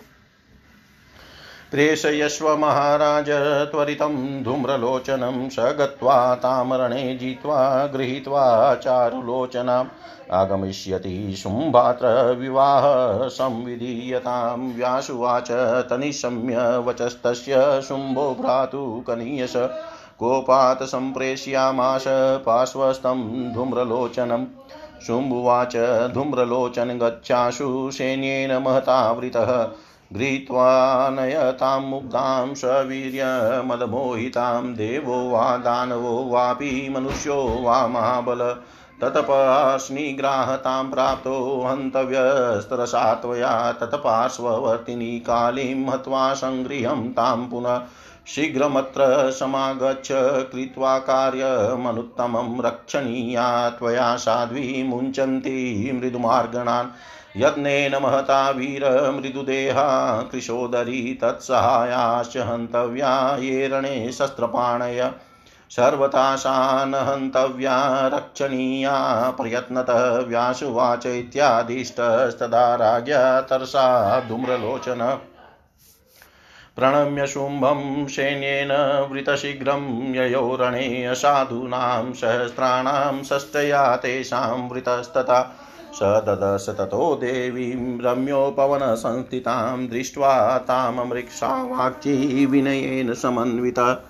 प्रेषयस्व महाराज त्वरितं धूम्रलोचनं स गत्वा तामरणे जित्वा गृहीत्वा चारुलोचनाम्। आगमिष्यति शुम्भात्र विवाह संविधीयतां। व्यासुवाच तनिशम्य वचस्तस्य शुम्भो भ्रातु कनीयश। कोपात् सम्प्रेष्यामाश पार्श्वस्थं धूम्रलोचनम्। शुम्भुवाच धूम्रलोचन गच्छाशु सैन्येन महतावृतः। गृहीत्वा नयतां मुग्धां सवीर्यमदमोहितां देवो वा दानवो वापि मनुष्यो वा महाबल तत्पार्ष्णिग्राहतां प्राप्तो हन्तव्यस्तरसा त्वया तत्पार्श्ववर्तिनी कालीं हत्वा सङ्गृहं तां पुनः शीघ्रमत्र समागच्छ कृत्वा कार्यमनुत्तमं रक्षणीया त्वया साध्वी मुञ्चन्ति मृदुमार्गणान् यत्नेन महता वीरमृदुदेहा कृशोदरी तत्सहायाश्च हन्तव्या ये रणे शस्त्रपाणय। सर्वथा सा न हन्तव्या रक्षणीया प्रयत्नतः व्यासुवाच इत्यादिष्टस्तदा राज्ञा तरसा धूम्रलोचन। प्रणम्य शुम्भं सैन्येन वृतशीघ्रं ययो रणे असाधूनां सहस्राणां षष्टया तेषां वृतस्तथा स ददश ततो देवीं रम्योपवनसंस्थितां दृष्ट्वा ताममृक्षावाक्यी विनयेन समन्विता।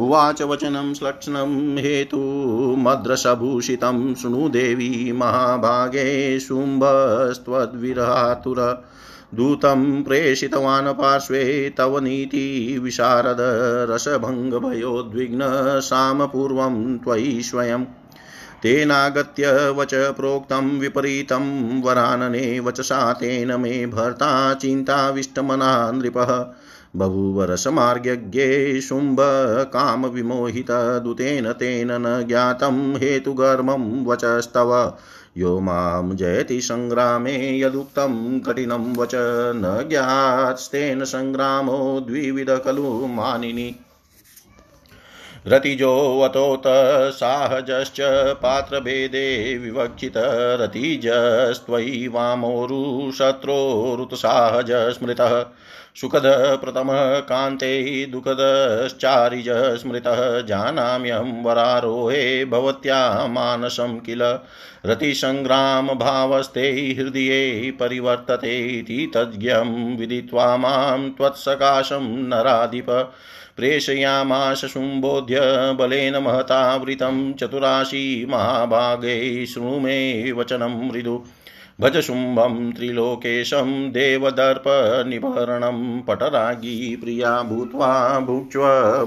उवाच वचनं श्लक्षणं हेतुमद्रसभूषितं शृणु देवी महाभागे शुम्भस्त्वद्विरहातुर। दूतं प्रेषितवान् पार्श्वे तव नीतिविशारद रसभङ्गभयोद्विग्न सामपूर्वं त्वयि स्वयम्। तेनागत्य वच प्रोक्तं विपरीतं वरानने वचसा तेन मे भर्ता चिन्ताविष्टमना नृपः बभूवरसमार्गज्ञे शुम्भकामविमोहितदूतेन तेन न ज्ञातं हेतुगर्मं वचस्तव। यो माँ जयति सङ्ग्रामे यदुक्तं कठिनं वच न ज्ञात्स्तेन सङ्ग्रामो द्विविध खलु मानिनि। रतिजोऽवतोत साहजश्च पात्रभेदे विवक्षित रतिजस्त्वयि वामोरुशत्रोरुतसाहज स्मृतः सुखद प्रथमः कान्ते दुःखदश्चारिज स्मृतः जानाम्यहं वरारोहे भवत्या मानसं किल रतिसङ्ग्रामभावस्ते हृदये परिवर्तते इति तज्ञं विदित्वा माँ त्वत्सकाशं नराधिप प्रेषयामाश शुम्बोध्य बलेन महतावृतं चतुराशी महाभागे शृणु मे वचनं मृदु। भज शुम्भं त्रिलोकेशं देवदर्पनिभरणं पटरागी प्रिया भूत्वा भुक्ष्व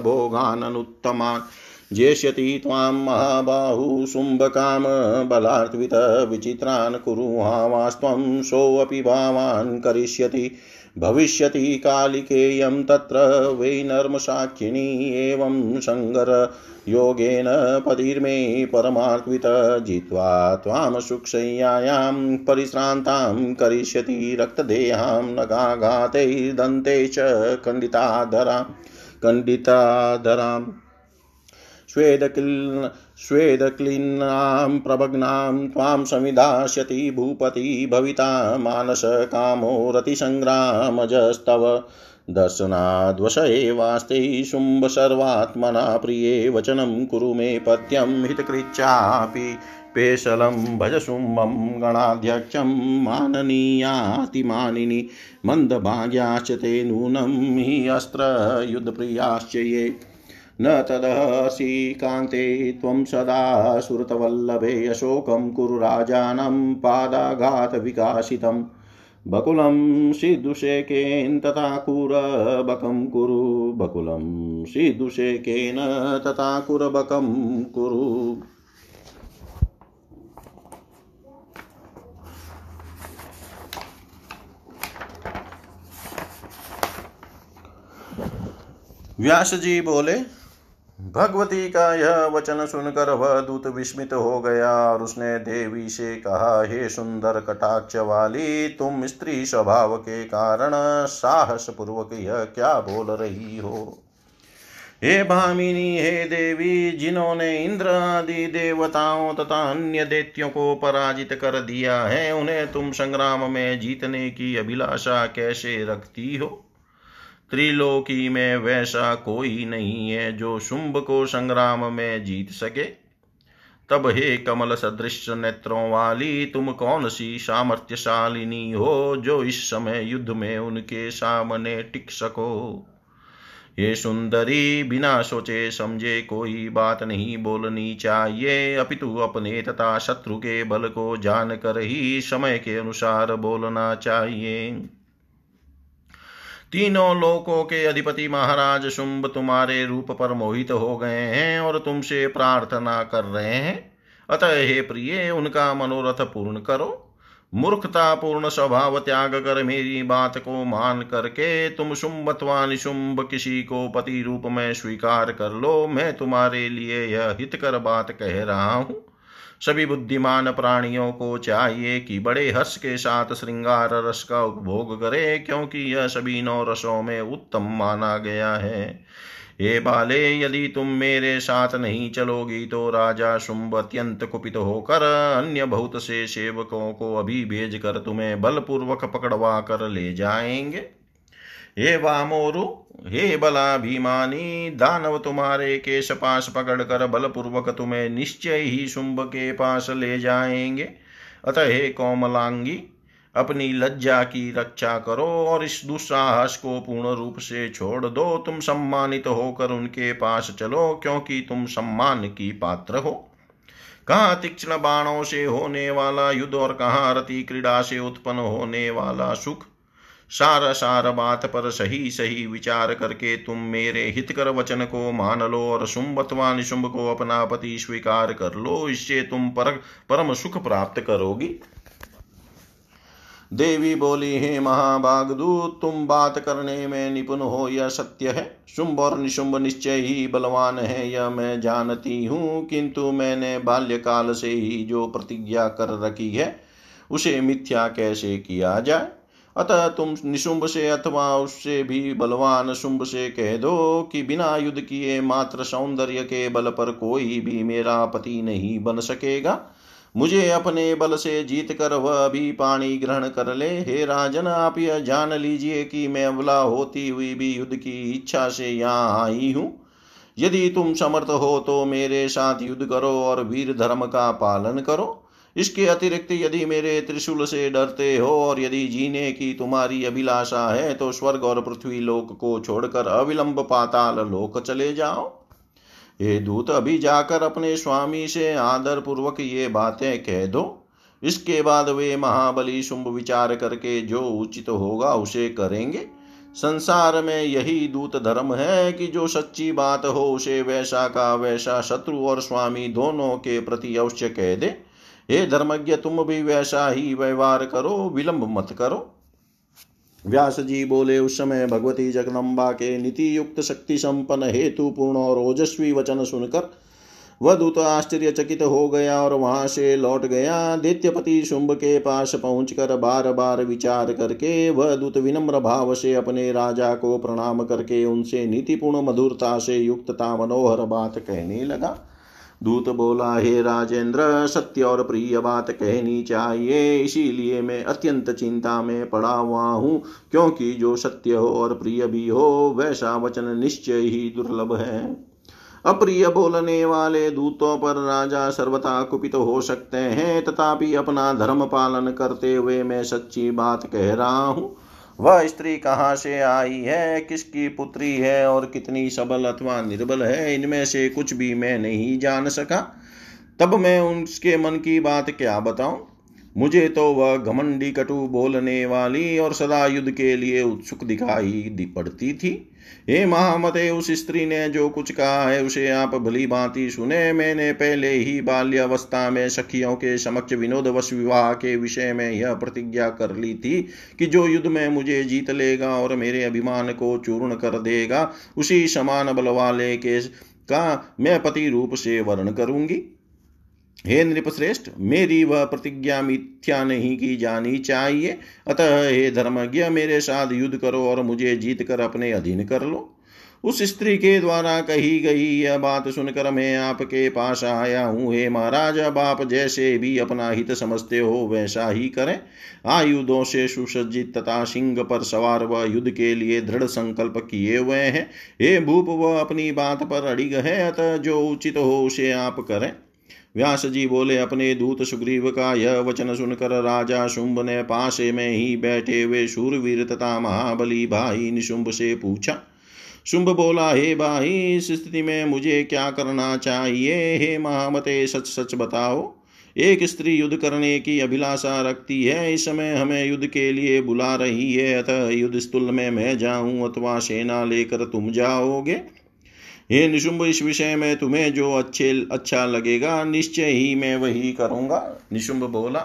भोगाननुत्तमान्। जेष्यति त्वां महाबाहु शुम्भकाम बलार्थितविचित्रान् कुरुहावास्त्वं सोऽपि भावान् करिष्यति। भविष्यति कालिकेयं तत्र वै नर्मसाक्षिणी एवं सङ्गर योगेन पतिर्मे परमार्थित जित्वा त्वां सुक्षय्यायां परिश्रान्तां करिष्यति रक्तदेहां नगाघातैर्दन्ते च खण्डिताधरां खण्डिताधराम्। स्वेदक्लिन् स्वेदक्लीन्नां प्रभग्नां त्वां समिधास्यति भूपति भविता मानसकामो रतिसङ्ग्रामजस्तव दर्शनाद्वश एवास्ते शुम्भ सर्वात्मना प्रिये वचनं कुरु मे पत्यं हितकृच्छापि। पेशलं भज शुम्भं गणाध्यक्षं माननीयातिमानिनि। मन्दभाग्याश्च ते नूनं हि अस्त्रयुद्धप्रियाश्च ये। न तदसि कान्ते त्वं सदा सुरतवल्लभे अशोकं कुरु राजानं पादाघातविकासितं बकुलं सिद्धुशेकेन तथा कुरबकं कुरु, बकुलं सिद्धुशेकेन तथा कुरबकं कुरु। व्यास जी बोले भगवती का यह वचन सुनकर वह दूत विस्मित हो गया और उसने देवी से कहा, हे सुंदर कटाक्ष वाली, तुम स्त्री स्वभाव के कारण साहस पूर्वक यह क्या बोल रही हो? हे भामिनी, हे देवी, जिन्होंने इंद्र आदि देवताओं तथा अन्य देत्यों को पराजित कर दिया है, उन्हें तुम संग्राम में जीतने की अभिलाषा कैसे रखती हो? त्रिलोकी में वैसा कोई नहीं है जो शुंभ को संग्राम में जीत सके। तब हे कमल सदृश नेत्रों वाली, तुम कौन सी सामर्थ्यशालिनी हो जो इस समय युद्ध में उनके सामने टिक सको? ये सुंदरी बिना सोचे समझे कोई बात नहीं बोलनी चाहिए। अपितु अपने तथा शत्रु के बल को जानकर ही समय के अनुसार बोलना चाहिए। तीनों लोकों के अधिपति महाराज शुंभ तुम्हारे रूप पर मोहित हो गए हैं और तुमसे प्रार्थना कर रहे हैं। अतः हे प्रिय, उनका मनोरथ पूर्ण करो। मूर्खता पूर्ण स्वभाव त्याग कर मेरी बात को मान करके तुम शुंभत्वा निशुंभ किसी को पति रूप में स्वीकार कर लो। मैं तुम्हारे लिए यह हितकर बात कह रहा हूँ। सभी बुद्धिमान प्राणियों को चाहिए कि बड़े हर्ष के साथ श्रृंगार रस का उपभोग करे, क्योंकि यह सभी नौ रसों में उत्तम माना गया है। हे बाले, यदि तुम मेरे साथ नहीं चलोगी तो राजा शुंभ अत्यंत कुपित होकर अन्य बहुत से सेवकों को अभी भेज कर तुम्हें बलपूर्वक पकड़वा कर ले जाएँगे। हे वामोरु, हे बलाभिमानी, दानव तुम्हारे केश पास पकड़कर बलपूर्वक तुम्हें निश्चय ही शुंभ के पास ले जाएँगे। अतः हे कोमलांगी, अपनी लज्जा की रक्षा करो और इस दुस्साहस को पूर्ण रूप से छोड़ दो। तुम सम्मानित होकर उनके पास चलो, क्योंकि तुम सम्मान की पात्र हो। कहाँ तीक्ष्ण बाणों से होने वाला युद्ध और कहाँ रति क्रीड़ा से उत्पन्न होने वाला सुख? सार सार बात पर सही सही विचार करके तुम मेरे हितकर वचन को मान लो और शुंभत्वा निशुंभ को अपना पति स्वीकार कर लो। इससे तुम पर, परम सुख प्राप्त करोगी। देवी बोली, हे महाभागदूत तुम बात करने में निपुण हो, यह सत्य है। शुंभ और निशुंभ निश्चय ही बलवान है, यह मैं जानती हूँ, किंतु मैंने बाल्यकाल से ही जो प्रतिज्ञा कर रखी है, उसे मिथ्या कैसे किया जाए? अतः तुम निशुंभ से अथवा उससे भी बलवान शुंभ से कह दो कि बिना युद्ध किए मात्र सौंदर्य के बल पर कोई भी मेरा पति नहीं बन सकेगा। मुझे अपने बल से जीत कर वह भी पानी ग्रहण कर ले। हे राजन, आप यह जान लीजिए कि मैं अवला होती हुई भी युद्ध की इच्छा से यहाँ आई हूँ। यदि तुम समर्थ हो तो मेरे साथ युद्ध करो और वीर धर्म का पालन करो। इसके अतिरिक्त यदि मेरे त्रिशूल से डरते हो और यदि जीने की तुम्हारी अभिलाषा है तो स्वर्ग और पृथ्वी लोक को छोड़कर अविलंब पाताल लोक चले जाओ। ये दूत, अभी जाकर अपने स्वामी से आदर पूर्वक ये बातें कह दो। इसके बाद वे महाबली शुंभ विचार करके जो उचित होगा उसे करेंगे। संसार में यही दूत धर्म है कि जो सच्ची बात हो, उसे वैसा का वैसा शत्रु और स्वामी दोनों के प्रति अवश्य कह दे। हे धर्मज्ञ, तुम भी वैसा ही व्यवहार करो, विलंब मत करो। व्यास जी बोले, उस समय भगवती जगदम्बा के नीति युक्त शक्ति संपन्न हेतु पूर्ण और ओजस्वी वचन सुनकर वह दूत आश्चर्यचकित हो गया और वहाँ से लौट गया। दैत्यपति शुंभ के पास पहुंचकर बार बार विचार करके वह दूत विनम्र भाव से अपने राजा को प्रणाम करके उनसे नीतिपूर्ण मधुरता से युक्तता मनोहर बात कहने लगा। दूत बोला, हे राजेंद्र, सत्य और प्रिय बात कहनी चाहिए। इसीलिए मैं अत्यंत चिंता में पड़ा हुआ हूँ, क्योंकि जो सत्य हो और प्रिय भी हो, वैसा वचन निश्चय ही दुर्लभ है। अप्रिय बोलने वाले दूतों पर राजा सर्वथा कुपित हो सकते हैं, तथापि अपना धर्म पालन करते हुए मैं सच्ची बात कह रहा हूँ। वह स्त्री कहाँ से आई है? किसकी पुत्री है? और कितनी सबल अथवा निर्बल है? इनमें से कुछ भी मैं नहीं जान सका। तब मैं उसके मन की बात क्या बताऊँ? मुझे तो वह घमंडी कटु बोलने वाली और सदा युद्ध के लिए उत्सुक दिखाई पड़ती थी। हे महामते, उस स्त्री ने जो कुछ कहा है, उसे आप भली भांति सुने। मैंने पहले ही बाल्यावस्था में सखियों के समक्ष विनोदवश विवाह के विषय में यह प्रतिज्ञा कर ली थी कि जो युद्ध में मुझे जीत लेगा और मेरे अभिमान को चूर्ण कर देगा, उसी समान बल वाले के का मैं पति रूप से वर्ण करूँगी। हे नृपश्रेष्ठ, मेरी वह प्रतिज्ञा मिथ्या नहीं की जानी चाहिए। अतः हे धर्मज्ञ, मेरे साथ युद्ध करो और मुझे जीत कर अपने अधीन कर लो। उस स्त्री के द्वारा कही गई यह बात सुनकर मैं आपके पास आया हूँ। हे महाराज, अब आप जैसे भी अपना हित समझते हो, वैसा ही करें। आयुधों से सुसज्जित तथा सिंह पर सवार व युद्ध के लिए दृढ़ संकल्प किए हुए हैं। हे भूप, वह अपनी बात पर अड़िग है, अतः जो उचित हो उसे आप करें। व्यास जी बोले, अपने दूत सुग्रीव का यह वचन सुनकर राजा शुंभ ने पासे में ही बैठे हुए शूरवीर तथा महाबली भाई निशुंभ से पूछा, शुंभ बोला, हे भाई, इस स्थिति में मुझे क्या करना चाहिए? हे महामते सच सच बताओ, एक स्त्री युद्ध करने की अभिलाषा रखती है, इस समय हमें युद्ध के लिए बुला रही है, अतः युद्ध स्थूल में मैं जाऊँ अथवा सेना लेकर तुम जाओगे? हे निशुंभ इस विषय में तुम्हें जो अच्छे अच्छा लगेगा, निश्चय ही मैं वही करूँगा। निशुंभ बोला,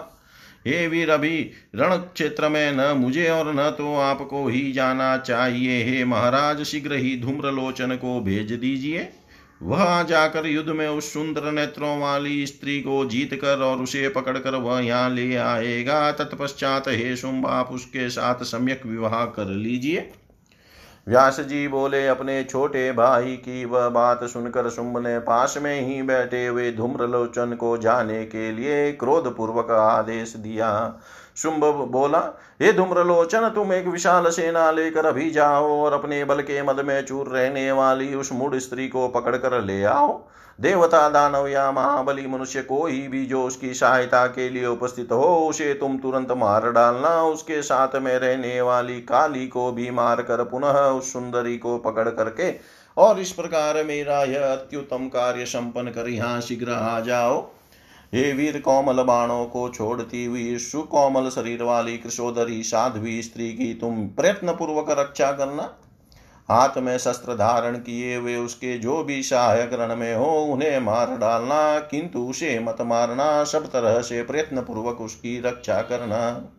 हे वीर अभी, रण क्षेत्र में न मुझे और न तो आपको ही जाना चाहिए। हे महाराज, शीघ्र ही धूम्रलोचन को भेज दीजिए। वह जाकर युद्ध में उस सुंदर नेत्रों वाली स्त्री को जीत कर और उसे पकड़कर वह यहाँ ले आएगा। तत्पश्चात हे शुंभ आप उसके साथ सम्यक विवाह कर लीजिए। व्यास जी बोले, अपने छोटे भाई की वह बात सुनकर शुंभ ने पास में ही बैठे हुए धूम्रलोचन को जाने के लिए क्रोध पूर्वक आदेश दिया। शुंभ बोला, हे धूम्रलोचन, तुम एक विशाल सेना लेकर अभी जाओ और अपने बल के मद में चूर रहने वाली उस मूड स्त्री को पकड़कर ले आओ। देवता दानव या महाबली मनुष्य कोई भी जो उसकी सहायता के लिए उपस्थित हो, उसे तुम तुरंत मार डालना। उसके साथ में रहने वाली काली को भी मार कर पुनः उस सुंदरी को पकड़ करके और इस प्रकार मेरा यह अत्युत्तम कार्य संपन्न कर यहाँ शीघ्र आ जाओ। हे वीर कोमल बाणों को छोड़ती हुई सुकोमल शरीर वाली कृषोदरी साध्वी स्त्री की तुम प्रयत्न पूर्वक रक्षा करना। हाथ में शस्त्र धारण किए हुए उसके जो भी सहायक रण में हो, उन्हें मार डालना, किंतु उसे मत मारना, सब तरह से प्रयत्न पूर्वक उसकी रक्षा करना।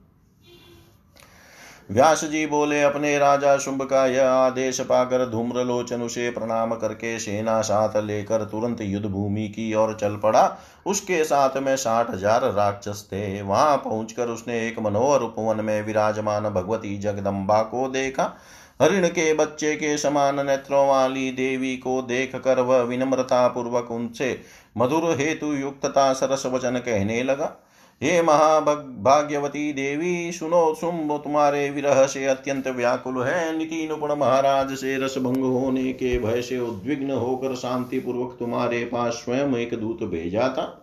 व्यास जी बोले, अपने राजा शुंभ का यह आदेश पाकर धूम्रलोचन उसे प्रणाम करके सेना साथ लेकर तुरंत युद्ध भूमि की ओर चल पड़ा। उसके साथ में साठ हज़ार राक्षस थे। वहाँ पहुंचकर उसने एक मनोहर उपवन में विराजमान भगवती जगदम्बा को देखा। हरिण के बच्चे के समान नेत्रों वाली देवी को देख कर वह विनम्रता पूर्वक उनसे मधुर हेतु युक्तता सरस वचन कहने लगा, हे महाभाग्यवती देवी, सुनो सुम तुम्हारे विरह से अत्यंत व्याकुल है। नीति नुपुण महाराज से रस भंग होने के भय से उद्विग्न होकर शांति पूर्वक तुम्हारे पास स्वयं एक दूत भेजा था।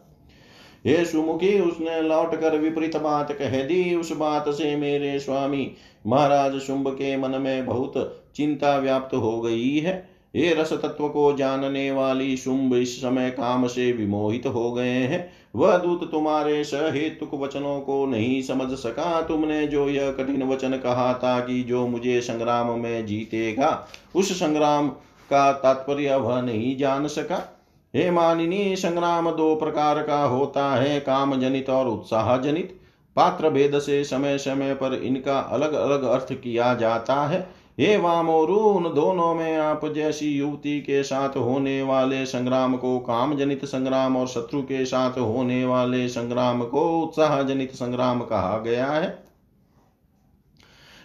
हे सुमुखी, उसने लौट कर विपरीत बात कह दी। उस बात से मेरे स्वामी महाराज शुंभ के मन में बहुत चिंता व्याप्त हो गई है। ये रस तत्व को जानने वाली शुंभ इस समय काम से विमोहित हो गए हैं। वह दूत तुम्हारे सहेतुक वचनों को नहीं समझ सका। तुमने जो यह कठिन वचन कहा था कि जो मुझे संग्राम में जीतेगा, उस संग्राम का तात्पर्य वह नहीं जान सका। हे मानिनी, संग्राम दो प्रकार का होता है काम जनित और उत्साह जनित पात्र भेद से समय समय पर इनका अलग अलग अर्थ किया जाता है। हे वामोरु, उन दोनों में आप जैसी युवती के साथ होने वाले संग्राम को काम जनित संग्राम और शत्रु के साथ होने वाले संग्राम को उत्साह जनित संग्राम कहा गया है।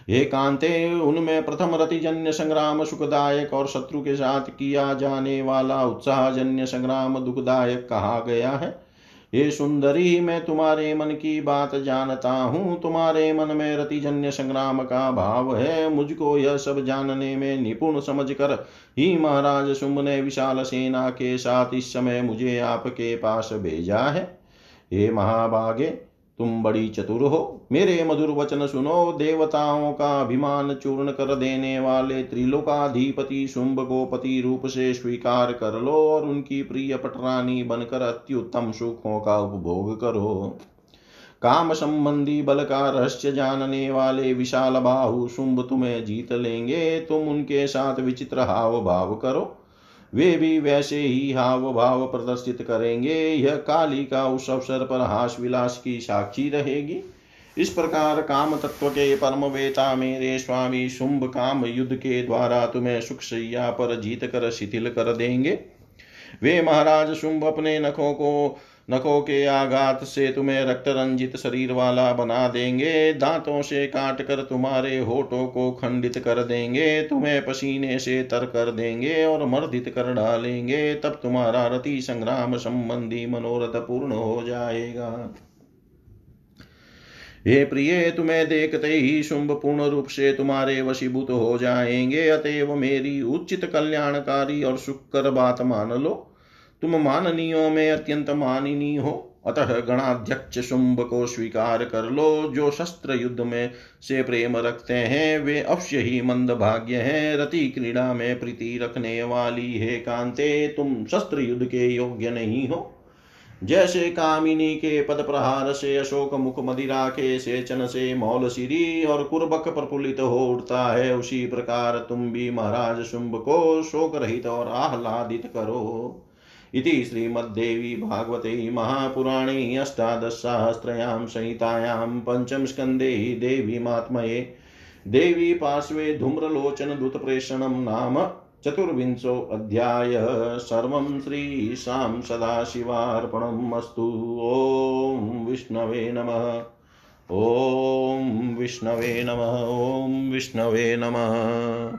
हे कांते, उनमें प्रथम रतिजन्य संग्राम सुखदायक और शत्रु के साथ किया जाने वाला उत्साहजन्य संग्राम दुखदायक कहा गया है। ये सुंदरी, मैं तुम्हारे मन की बात जानता हूँ। तुम्हारे मन में रतिजन्य संग्राम का भाव है। मुझको यह सब जानने में निपुण समझ कर ही महाराज शुंभ ने विशाल सेना के साथ इस समय मुझे आपके पास भेजा है। हे महाभागे तुम बड़ी चतुर हो। मेरे मधुर वचन सुनो, देवताओं का अभिमान चूर्ण कर देने वाले त्रिलोकाधिपति शुंभ को पति रूप से स्वीकार कर लो और उनकी प्रिय पटरानी बनकर अत्युत्तम सुखों का उपभोग करो। काम संबंधी बल का रहस्य जानने वाले विशाल बाहु शुंभ तुम्हें जीत लेंगे। तुम उनके साथ विचित्र हाव भाव करो। वे भी वैसे ही हाव भाव प्रदर्शित करेंगे। यह काली का उस अवसर पर हास विलास की साक्षी रहेगी। इस प्रकार काम तत्व के परम वेता मेरे स्वामी शुंभ काम युद्ध के द्वारा तुम्हें सुख सैया पर जीत कर शिथिल कर देंगे। वे महाराज शुंभ अपने नखों को नखों के आघात से तुम्हें रक्त रंजित शरीर वाला बना देंगे। दांतों से काट कर तुम्हारे होठों को खंडित कर देंगे। तुम्हें पसीने से तर कर देंगे और मर्दित कर डालेंगे। तब तुम्हारा रति संग्राम संबंधी मनोरथ पूर्ण हो जाएगा। हे प्रिय, तुम्हें देखते ही शुंभ पूर्ण रूप से तुम्हारे वशीभूत हो जाएँगे। अतएव मेरी उचित कल्याणकारी और सुकर बात मान लो। तुम माननीयों में अत्यंत माननीय हो। अतः गणाध्यक्ष शुंभ को स्वीकार कर लो। जो शस्त्र युद्ध में से प्रेम रखते हैं, वे अवश्य ही मंद भाग्य हैं। रति क्रीड़ा में प्रीति रखने वाली है कांते, तुम शस्त्र युद्ध के योग्य नहीं हो। जैसे कामिनी के पद प्रहार से अशोक मुख मदिरा के सेचन से मौल सिरी और कुर्बक प्रफुल्लित हो उठता है, उसी प्रकार तुम भी महाराज शुंभ को शोक रहित और आह्लादित करो। इति श्रीमद्देवी भागवते महापुराणे अष्टादशसहस्रयां संहितायां पञ्चमस्कन्धे देवीमात्मये देवी पार्श्वे धूम्रलोचनदूतप्रेषणं नाम चतुर्विंशोऽध्याय सर्वं श्रीशां सदाशिवार्पणम् अस्तु। ॐ विष्णवे नमः। ॐ विष्णवे नमः। ॐ विष्णवे नमः।